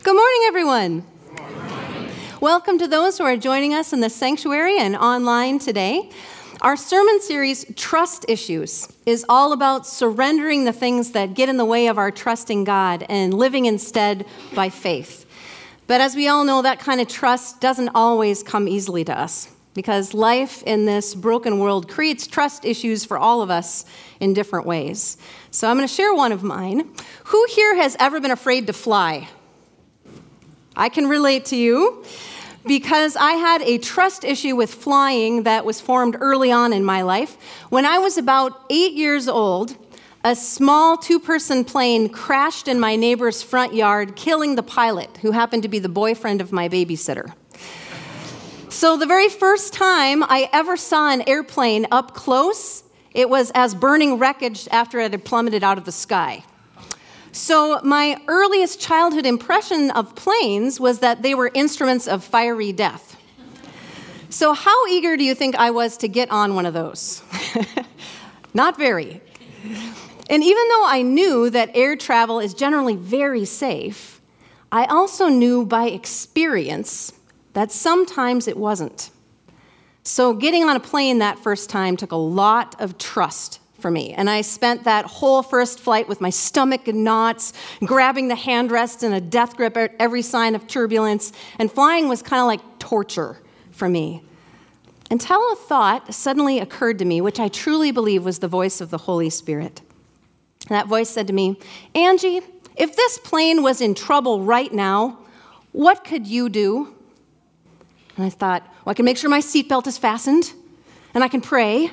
Good morning, everyone. Welcome to those who are joining us in the sanctuary and online today. Our sermon series, Trust Issues, is all about surrendering the things that get in the way of our trusting God and living instead by faith. But as we all know, that kind of trust doesn't always come easily to us because life in this broken world creates trust issues for all of us in different ways. So I'm going to share one of mine. Who here has ever been afraid to fly? I can relate to you because I had a trust issue with flying that was formed early on in my life. When I was about eight years old, a small two person plane crashed in my neighbor's front yard, killing the pilot, who happened to be the boyfriend of my babysitter. So, the very first time I ever saw an airplane up close, it was as burning wreckage after it had plummeted out of the sky. So, my earliest childhood impression of planes was that they were instruments of fiery death. So, how eager do you think I was to get on one of those? Not very. And even though I knew that air travel is generally very safe, I also knew by experience that sometimes it wasn't. So, getting on a plane that first time took a lot of trust for me. And I spent that whole first flight with my stomach in knots, grabbing the handrest in a death grip at every sign of turbulence. And flying was kind of like torture for me. Until a thought suddenly occurred to me, which I truly believe was the voice of the Holy Spirit. That voice said to me, Angie, if this plane was in trouble right now, what could you do? And I thought, well, I can make sure my seatbelt is fastened, and I can pray.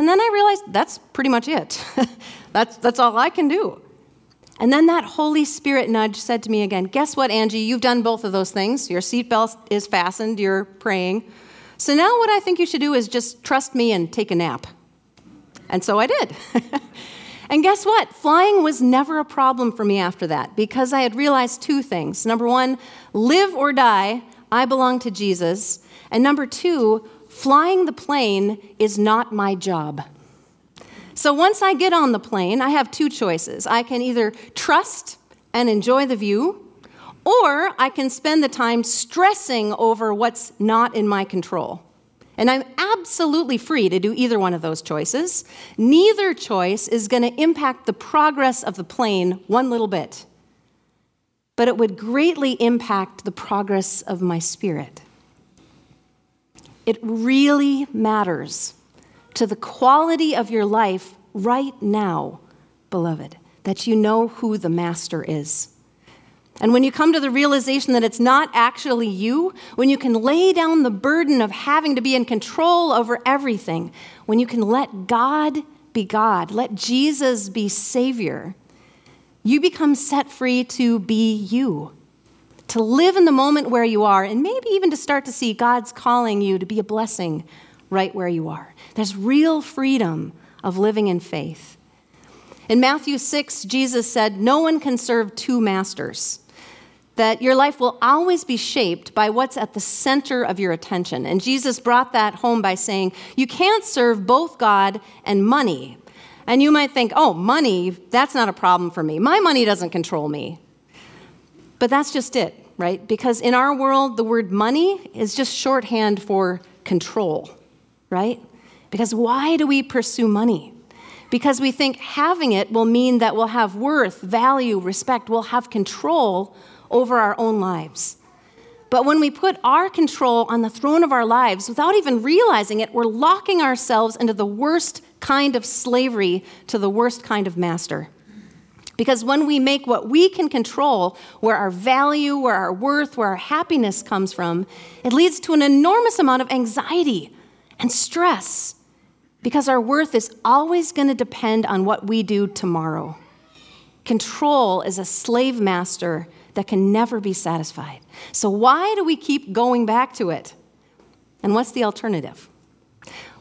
And then I realized that's pretty much it. that's, that's all I can do. And then that Holy Spirit nudge said to me again, Guess what, Angie? You've done both of those things. Your seatbelt is fastened, you're praying. So now what I think you should do is just trust me and take a nap. And so I did. and guess what? Flying was never a problem for me after that because I had realized two things. Number one, live or die, I belong to Jesus. And number two, flying the plane is not my job. So once I get on the plane, I have two choices. I can either trust and enjoy the view, or I can spend the time stressing over what's not in my control. And I'm absolutely free to do either one of those choices. Neither choice is going to impact the progress of the plane one little bit but it would greatly impact the progress of my spirit. It really matters to the quality of your life right now, beloved, that you know who the Master is. And when you come to the realization that it's not actually you, when you can lay down the burden of having to be in control over everything, when you can let God be God, let Jesus be Savior, you become set free to be you, to live in the moment where you are, and maybe even to start to see God's calling you to be a blessing right where you are. There's real freedom of living in faith. In Matthew 6, Jesus said, No one can serve two masters. That your life will always be shaped by what's at the center of your attention. And Jesus brought that home by saying, You can't serve both God and money. And you might think, oh, money, that's not a problem for me. My money doesn't control me. But that's just it, right? Because in our world, the word money is just shorthand for control, right? Because why do we pursue money? Because we think having it will mean that we'll have worth, value, respect, we'll have control over our own lives. But when we put our control on the throne of our lives without even realizing it, we're locking ourselves into the worst kind of slavery to the worst kind of master. Because when we make what we can control, where our value, where our worth, where our happiness comes from, it leads to an enormous amount of anxiety and stress because our worth is always going to depend on what we do tomorrow. Control is a slave master that can never be satisfied. So, why do we keep going back to it? And what's the alternative?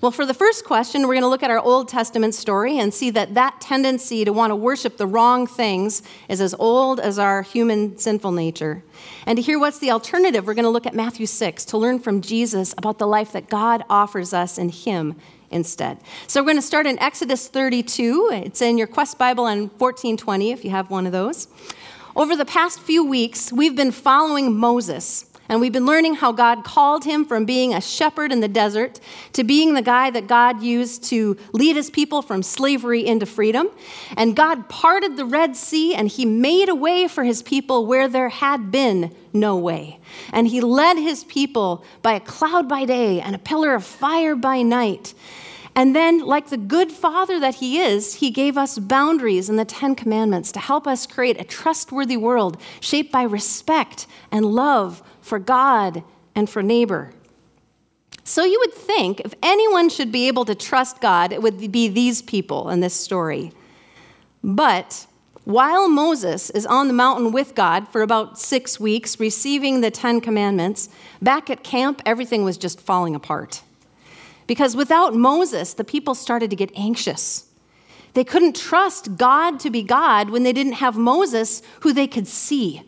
Well, for the first question, we're going to look at our Old Testament story and see that that tendency to want to worship the wrong things is as old as our human sinful nature. And to hear what's the alternative, we're going to look at Matthew 6 to learn from Jesus about the life that God offers us in Him instead. So we're going to start in Exodus 32. It's in your Quest Bible on 1420 if you have one of those. Over the past few weeks, we've been following Moses, and we've been learning how God called him from being a shepherd in the desert to being the guy that God used to lead his people from slavery into freedom. And God parted the Red Sea and he made a way for his people where there had been no way. And he led his people by a cloud by day and a pillar of fire by night. And then, like the good father that he is, he gave us boundaries in the Ten Commandments to help us create a trustworthy world shaped by respect and love for God and for neighbor. So you would think if anyone should be able to trust God, it would be these people in this story. But while Moses is on the mountain with God for about six weeks, receiving the Ten Commandments, back at camp, everything was just falling apart. Because without Moses, the people started to get anxious. They couldn't trust God to be God when they didn't have Moses, who they could see.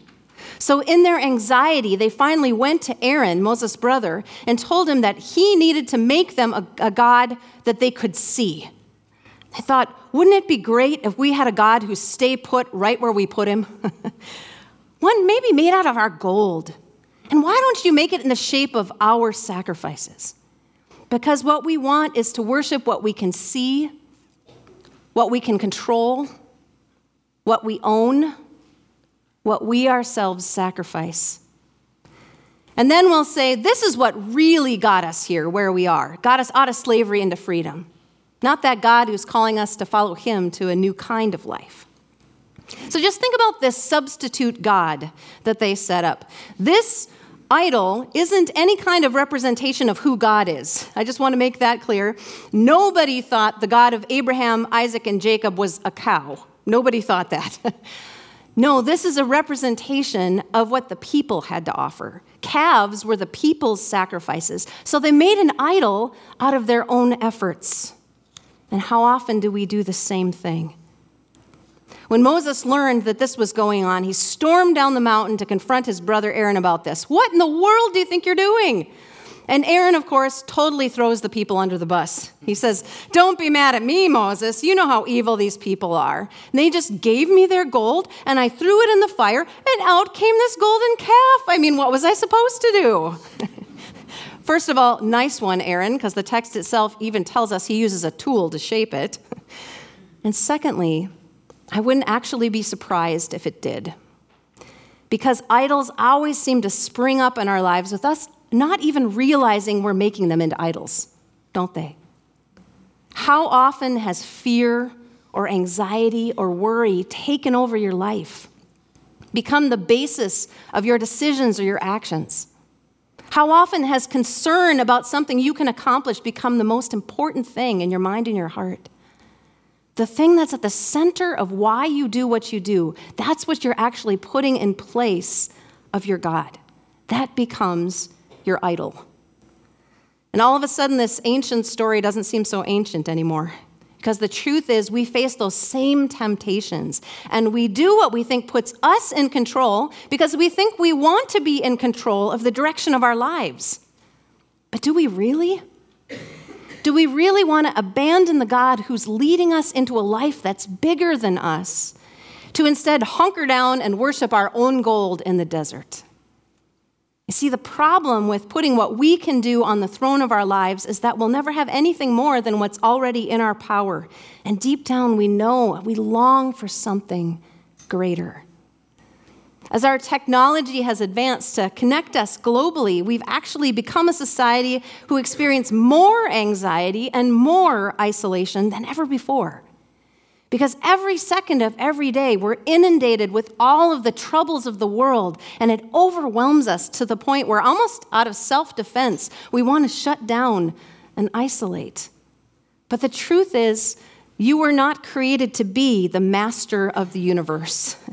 So, in their anxiety, they finally went to Aaron, Moses' brother, and told him that he needed to make them a, a God that they could see. I thought, wouldn't it be great if we had a God who stay put right where we put him? One maybe made out of our gold. And why don't you make it in the shape of our sacrifices? Because what we want is to worship what we can see, what we can control, what we own, what we ourselves sacrifice. And then we'll say, this is what really got us here, where we are, got us out of slavery into freedom. Not that God who's calling us to follow him to a new kind of life. So just think about this substitute God that they set up. This idol isn't any kind of representation of who God is. I just want to make that clear. Nobody thought the God of Abraham, Isaac, and Jacob was a cow. Nobody thought that. No, this is a representation of what the people had to offer. Calves were the people's sacrifices. So they made an idol out of their own efforts. And how often do we do the same thing? When Moses learned that this was going on, he stormed down the mountain to confront his brother Aaron about this. What in the world do you think you're doing? And Aaron, of course, totally throws the people under the bus. He says, Don't be mad at me, Moses. You know how evil these people are. And they just gave me their gold, and I threw it in the fire, and out came this golden calf. I mean, what was I supposed to do? First of all, nice one, Aaron, because the text itself even tells us he uses a tool to shape it. And secondly, I wouldn't actually be surprised if it did. Because idols always seem to spring up in our lives with us not even realizing we're making them into idols, don't they? How often has fear or anxiety or worry taken over your life, become the basis of your decisions or your actions? How often has concern about something you can accomplish become the most important thing in your mind and your heart? The thing that's at the center of why you do what you do, that's what you're actually putting in place of your God. That becomes your idol. And all of a sudden, this ancient story doesn't seem so ancient anymore. Because the truth is, we face those same temptations. And we do what we think puts us in control because we think we want to be in control of the direction of our lives. But do we really? Do we really want to abandon the God who's leading us into a life that's bigger than us to instead hunker down and worship our own gold in the desert? You see, the problem with putting what we can do on the throne of our lives is that we'll never have anything more than what's already in our power. And deep down, we know, we long for something greater. As our technology has advanced to connect us globally, we've actually become a society who experience more anxiety and more isolation than ever before. Because every second of every day, we're inundated with all of the troubles of the world, and it overwhelms us to the point where, almost out of self defense, we want to shut down and isolate. But the truth is, you were not created to be the master of the universe.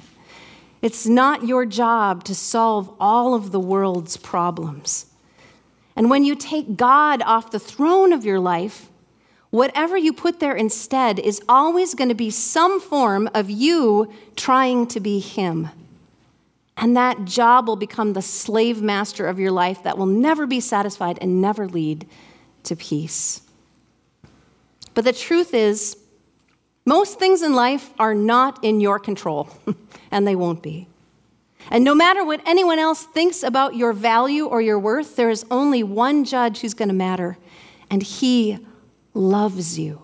It's not your job to solve all of the world's problems. And when you take God off the throne of your life, whatever you put there instead is always going to be some form of you trying to be Him. And that job will become the slave master of your life that will never be satisfied and never lead to peace. But the truth is, most things in life are not in your control, and they won't be. And no matter what anyone else thinks about your value or your worth, there is only one judge who's going to matter, and he loves you.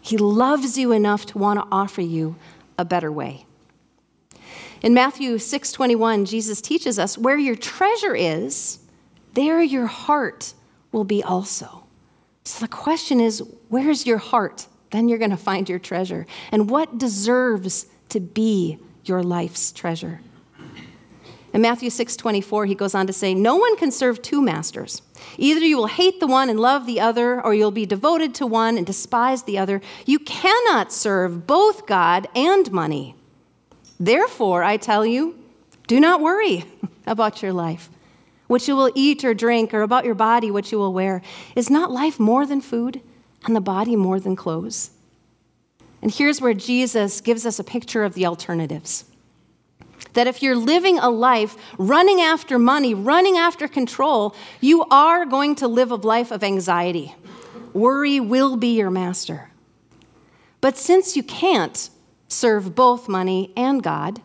He loves you enough to want to offer you a better way. In Matthew 6:21, Jesus teaches us where your treasure is, there your heart will be also. So the question is, where's your heart? Then you're going to find your treasure. And what deserves to be your life's treasure? In Matthew 6:24, he goes on to say, "No one can serve two masters. Either you will hate the one and love the other, or you'll be devoted to one and despise the other. You cannot serve both God and money. Therefore, I tell you, do not worry about your life, what you will eat or drink, or about your body, what you will wear. Is not life more than food, and the body more than clothes?" And here's where Jesus gives us a picture of the alternatives that if you're living a life running after money, running after control, you are going to live a life of anxiety. Worry will be your master. But since you can't serve both money and God,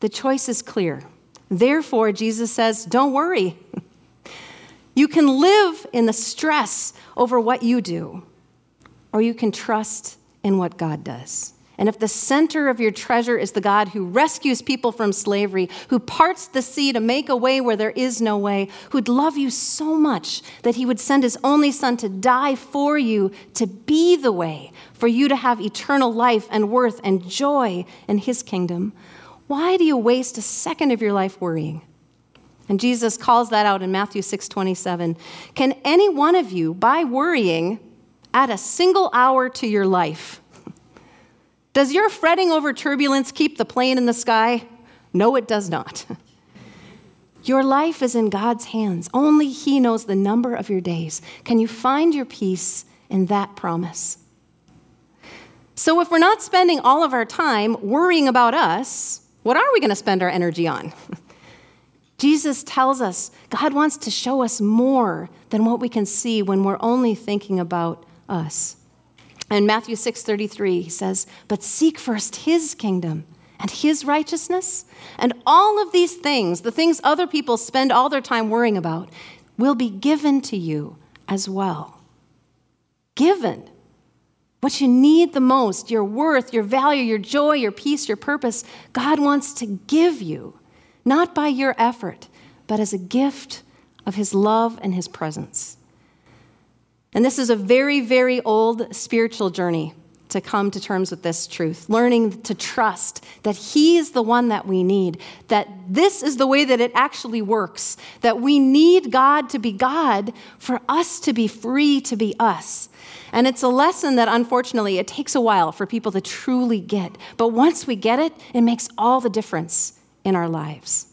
the choice is clear. Therefore, Jesus says, don't worry. You can live in the stress over what you do, or you can trust in what God does. And if the center of your treasure is the God who rescues people from slavery, who parts the sea to make a way where there is no way, who'd love you so much that he would send his only son to die for you, to be the way for you to have eternal life and worth and joy in his kingdom, why do you waste a second of your life worrying? And Jesus calls that out in Matthew 6:27. Can any one of you by worrying add a single hour to your life? Does your fretting over turbulence keep the plane in the sky? No, it does not. Your life is in God's hands. Only He knows the number of your days. Can you find your peace in that promise? So, if we're not spending all of our time worrying about us, what are we going to spend our energy on? Jesus tells us God wants to show us more than what we can see when we're only thinking about us. In Matthew 6:33, he says, "But seek first his kingdom and his righteousness, and all of these things, the things other people spend all their time worrying about, will be given to you as well." Given. What you need the most, your worth, your value, your joy, your peace, your purpose, God wants to give you, not by your effort, but as a gift of his love and his presence. And this is a very, very old spiritual journey to come to terms with this truth, learning to trust that He is the one that we need, that this is the way that it actually works, that we need God to be God for us to be free to be us. And it's a lesson that unfortunately it takes a while for people to truly get. But once we get it, it makes all the difference in our lives.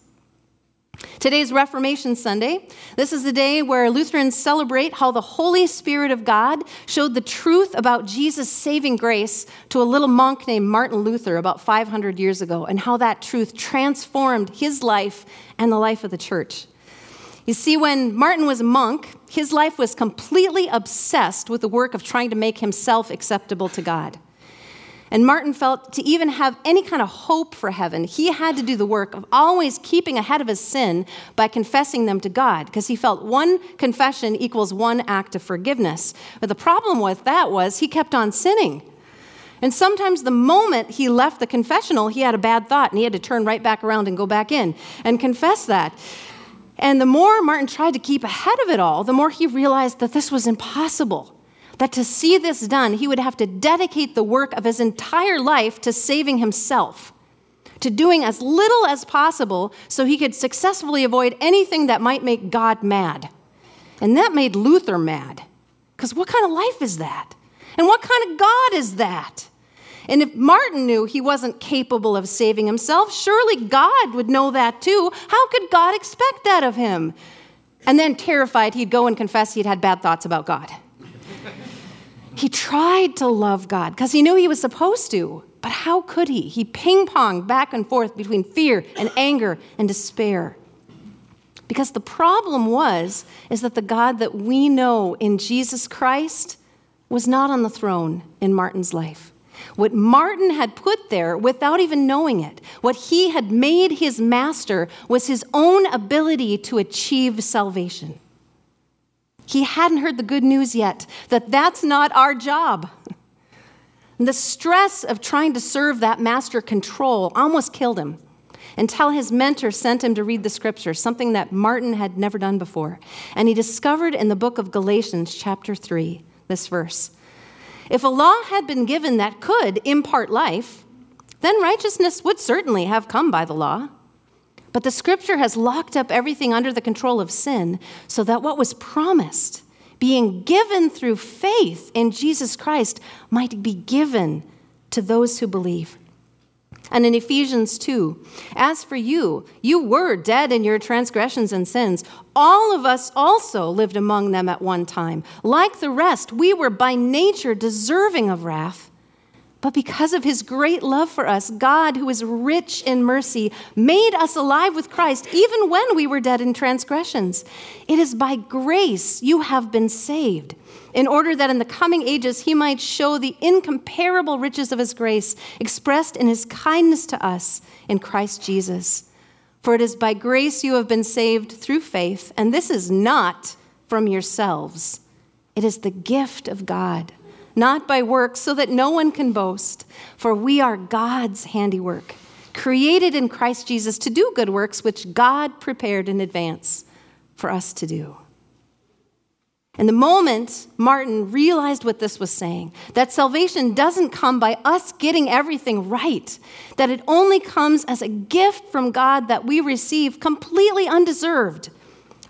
Today's Reformation Sunday. This is the day where Lutherans celebrate how the Holy Spirit of God showed the truth about Jesus' saving grace to a little monk named Martin Luther about 500 years ago, and how that truth transformed his life and the life of the church. You see, when Martin was a monk, his life was completely obsessed with the work of trying to make himself acceptable to God. And Martin felt to even have any kind of hope for heaven, he had to do the work of always keeping ahead of his sin by confessing them to God, because he felt one confession equals one act of forgiveness. But the problem with that was he kept on sinning. And sometimes the moment he left the confessional, he had a bad thought and he had to turn right back around and go back in and confess that. And the more Martin tried to keep ahead of it all, the more he realized that this was impossible that to see this done, he would have to dedicate the work of his entire life to saving himself, to doing as little as possible so he could successfully avoid anything that might make God mad. And that made Luther mad. Because what kind of life is that? And what kind of God is that? And if Martin knew he wasn't capable of saving himself, surely God would know that too. How could God expect that of him? And then, terrified, he'd go and confess he'd had bad thoughts about God. He tried to love God because he knew he was supposed to, but how could he? He ping ponged back and forth between fear and anger and despair. Because the problem was is that the God that we know in Jesus Christ was not on the throne in Martin's life. What Martin had put there without even knowing it, what he had made his master, was his own ability to achieve salvation. He hadn't heard the good news yet that that's not our job. And the stress of trying to serve that master control almost killed him until his mentor sent him to read the scriptures, something that Martin had never done before. And he discovered in the book of Galatians, chapter 3, this verse If a law had been given that could impart life, then righteousness would certainly have come by the law. But the scripture has locked up everything under the control of sin so that what was promised, being given through faith in Jesus Christ, might be given to those who believe. And in Ephesians 2, as for you, you were dead in your transgressions and sins. All of us also lived among them at one time. Like the rest, we were by nature deserving of wrath. But because of his great love for us, God, who is rich in mercy, made us alive with Christ even when we were dead in transgressions. It is by grace you have been saved in order that in the coming ages he might show the incomparable riches of his grace expressed in his kindness to us in Christ Jesus. For it is by grace you have been saved through faith, and this is not from yourselves. It is the gift of God, not by works, so that no one can boast. For we are God's handiwork, created in Christ Jesus to do good works which God prepared in advance for us to do. And the moment Martin realized what this was saying, that salvation doesn't come by us getting everything right, that it only comes as a gift from God that we receive completely undeserved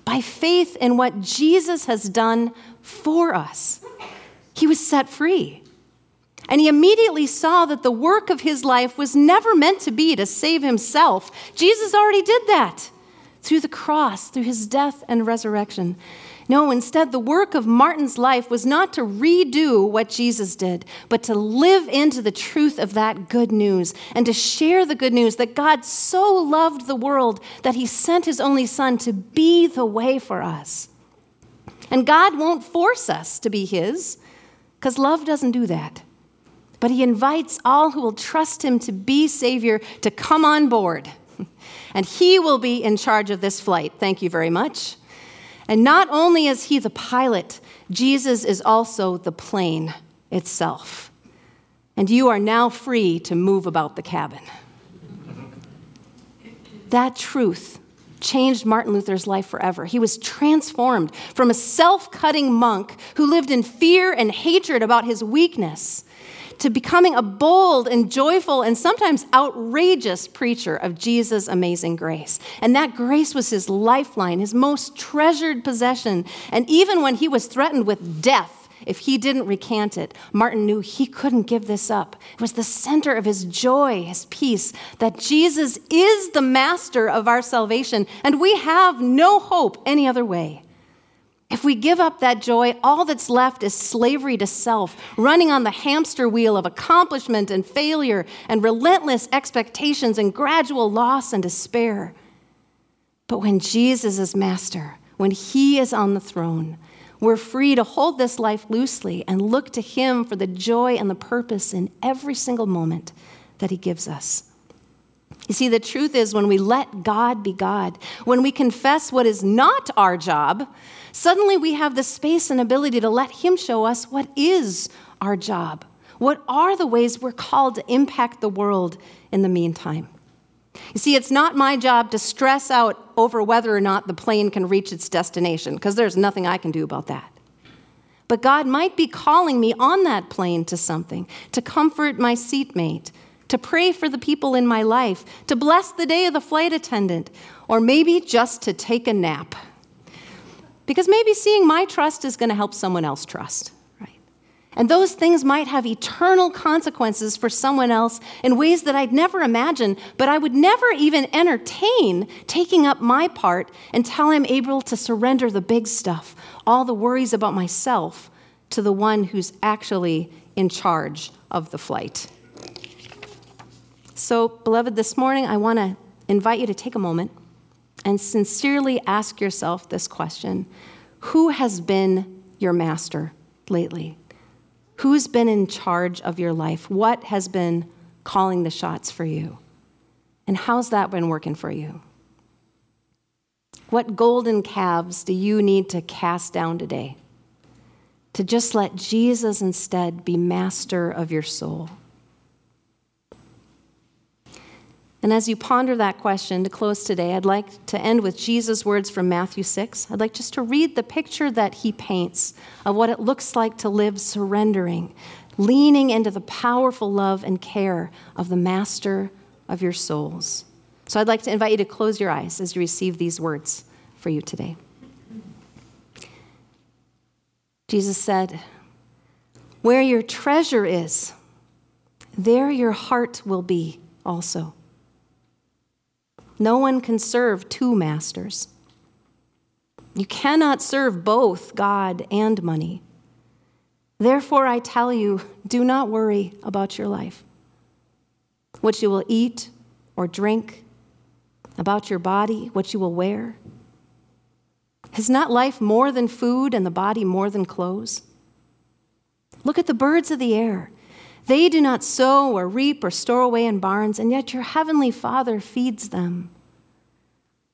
by faith in what Jesus has done for us, he was set free. And he immediately saw that the work of his life was never meant to be to save himself. Jesus already did that through the cross, through his death and resurrection. No, instead, the work of Martin's life was not to redo what Jesus did, but to live into the truth of that good news and to share the good news that God so loved the world that he sent his only Son to be the way for us. And God won't force us to be his, because love doesn't do that. But he invites all who will trust him to be Savior to come on board. And he will be in charge of this flight. Thank you very much. And not only is he the pilot, Jesus is also the plane itself. And you are now free to move about the cabin. That truth changed Martin Luther's life forever. He was transformed from a self cutting monk who lived in fear and hatred about his weakness to becoming a bold and joyful and sometimes outrageous preacher of Jesus' amazing grace. And that grace was his lifeline, his most treasured possession. And even when he was threatened with death, if he didn't recant it, Martin knew he couldn't give this up. It was the center of his joy, his peace, that Jesus is the master of our salvation, and we have no hope any other way. If we give up that joy, all that's left is slavery to self, running on the hamster wheel of accomplishment and failure and relentless expectations and gradual loss and despair. But when Jesus is master, when he is on the throne, we're free to hold this life loosely and look to him for the joy and the purpose in every single moment that he gives us. You see, the truth is when we let God be God, when we confess what is not our job, suddenly we have the space and ability to let Him show us what is our job. What are the ways we're called to impact the world in the meantime? You see, it's not my job to stress out over whether or not the plane can reach its destination, because there's nothing I can do about that. But God might be calling me on that plane to something, to comfort my seatmate, to pray for the people in my life, to bless the day of the flight attendant, or maybe just to take a nap. Because maybe seeing my trust is going to help someone else trust? And those things might have eternal consequences for someone else in ways that I'd never imagine, but I would never even entertain taking up my part until I'm able to surrender the big stuff, all the worries about myself, to the one who's actually in charge of the flight. So, beloved, this morning I want to invite you to take a moment and sincerely ask yourself this question Who has been your master lately? Who's been in charge of your life? What has been calling the shots for you? And how's that been working for you? What golden calves do you need to cast down today? To just let Jesus instead be master of your soul. And as you ponder that question to close today, I'd like to end with Jesus' words from Matthew 6. I'd like just to read the picture that he paints of what it looks like to live surrendering, leaning into the powerful love and care of the master of your souls. So I'd like to invite you to close your eyes as you receive these words for you today. Jesus said, Where your treasure is, there your heart will be also. No one can serve two masters. You cannot serve both God and money. Therefore, I tell you, do not worry about your life, what you will eat or drink, about your body, what you will wear. Is not life more than food and the body more than clothes? Look at the birds of the air. They do not sow or reap or store away in barns, and yet your heavenly Father feeds them.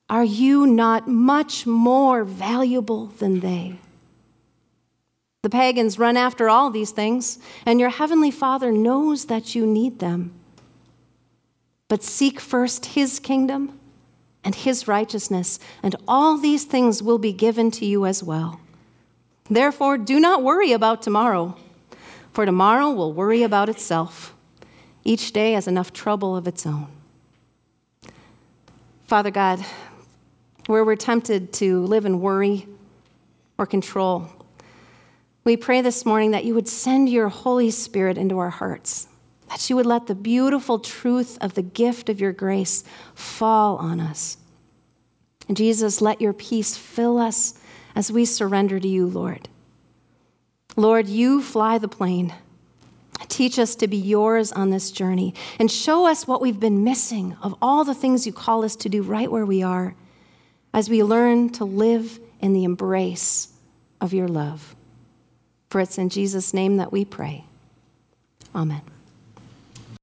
Are you not much more valuable than they? The pagans run after all these things, and your heavenly Father knows that you need them. But seek first his kingdom and his righteousness, and all these things will be given to you as well. Therefore, do not worry about tomorrow for tomorrow will worry about itself. Each day has enough trouble of its own. Father God, where we're tempted to live in worry or control, we pray this morning that you would send your Holy Spirit into our hearts, that you would let the beautiful truth of the gift of your grace fall on us. And Jesus, let your peace fill us as we surrender to you, Lord. Lord, you fly the plane. Teach us to be yours on this journey and show us what we've been missing of all the things you call us to do right where we are as we learn to live in the embrace of your love. For it's in Jesus' name that we pray. Amen.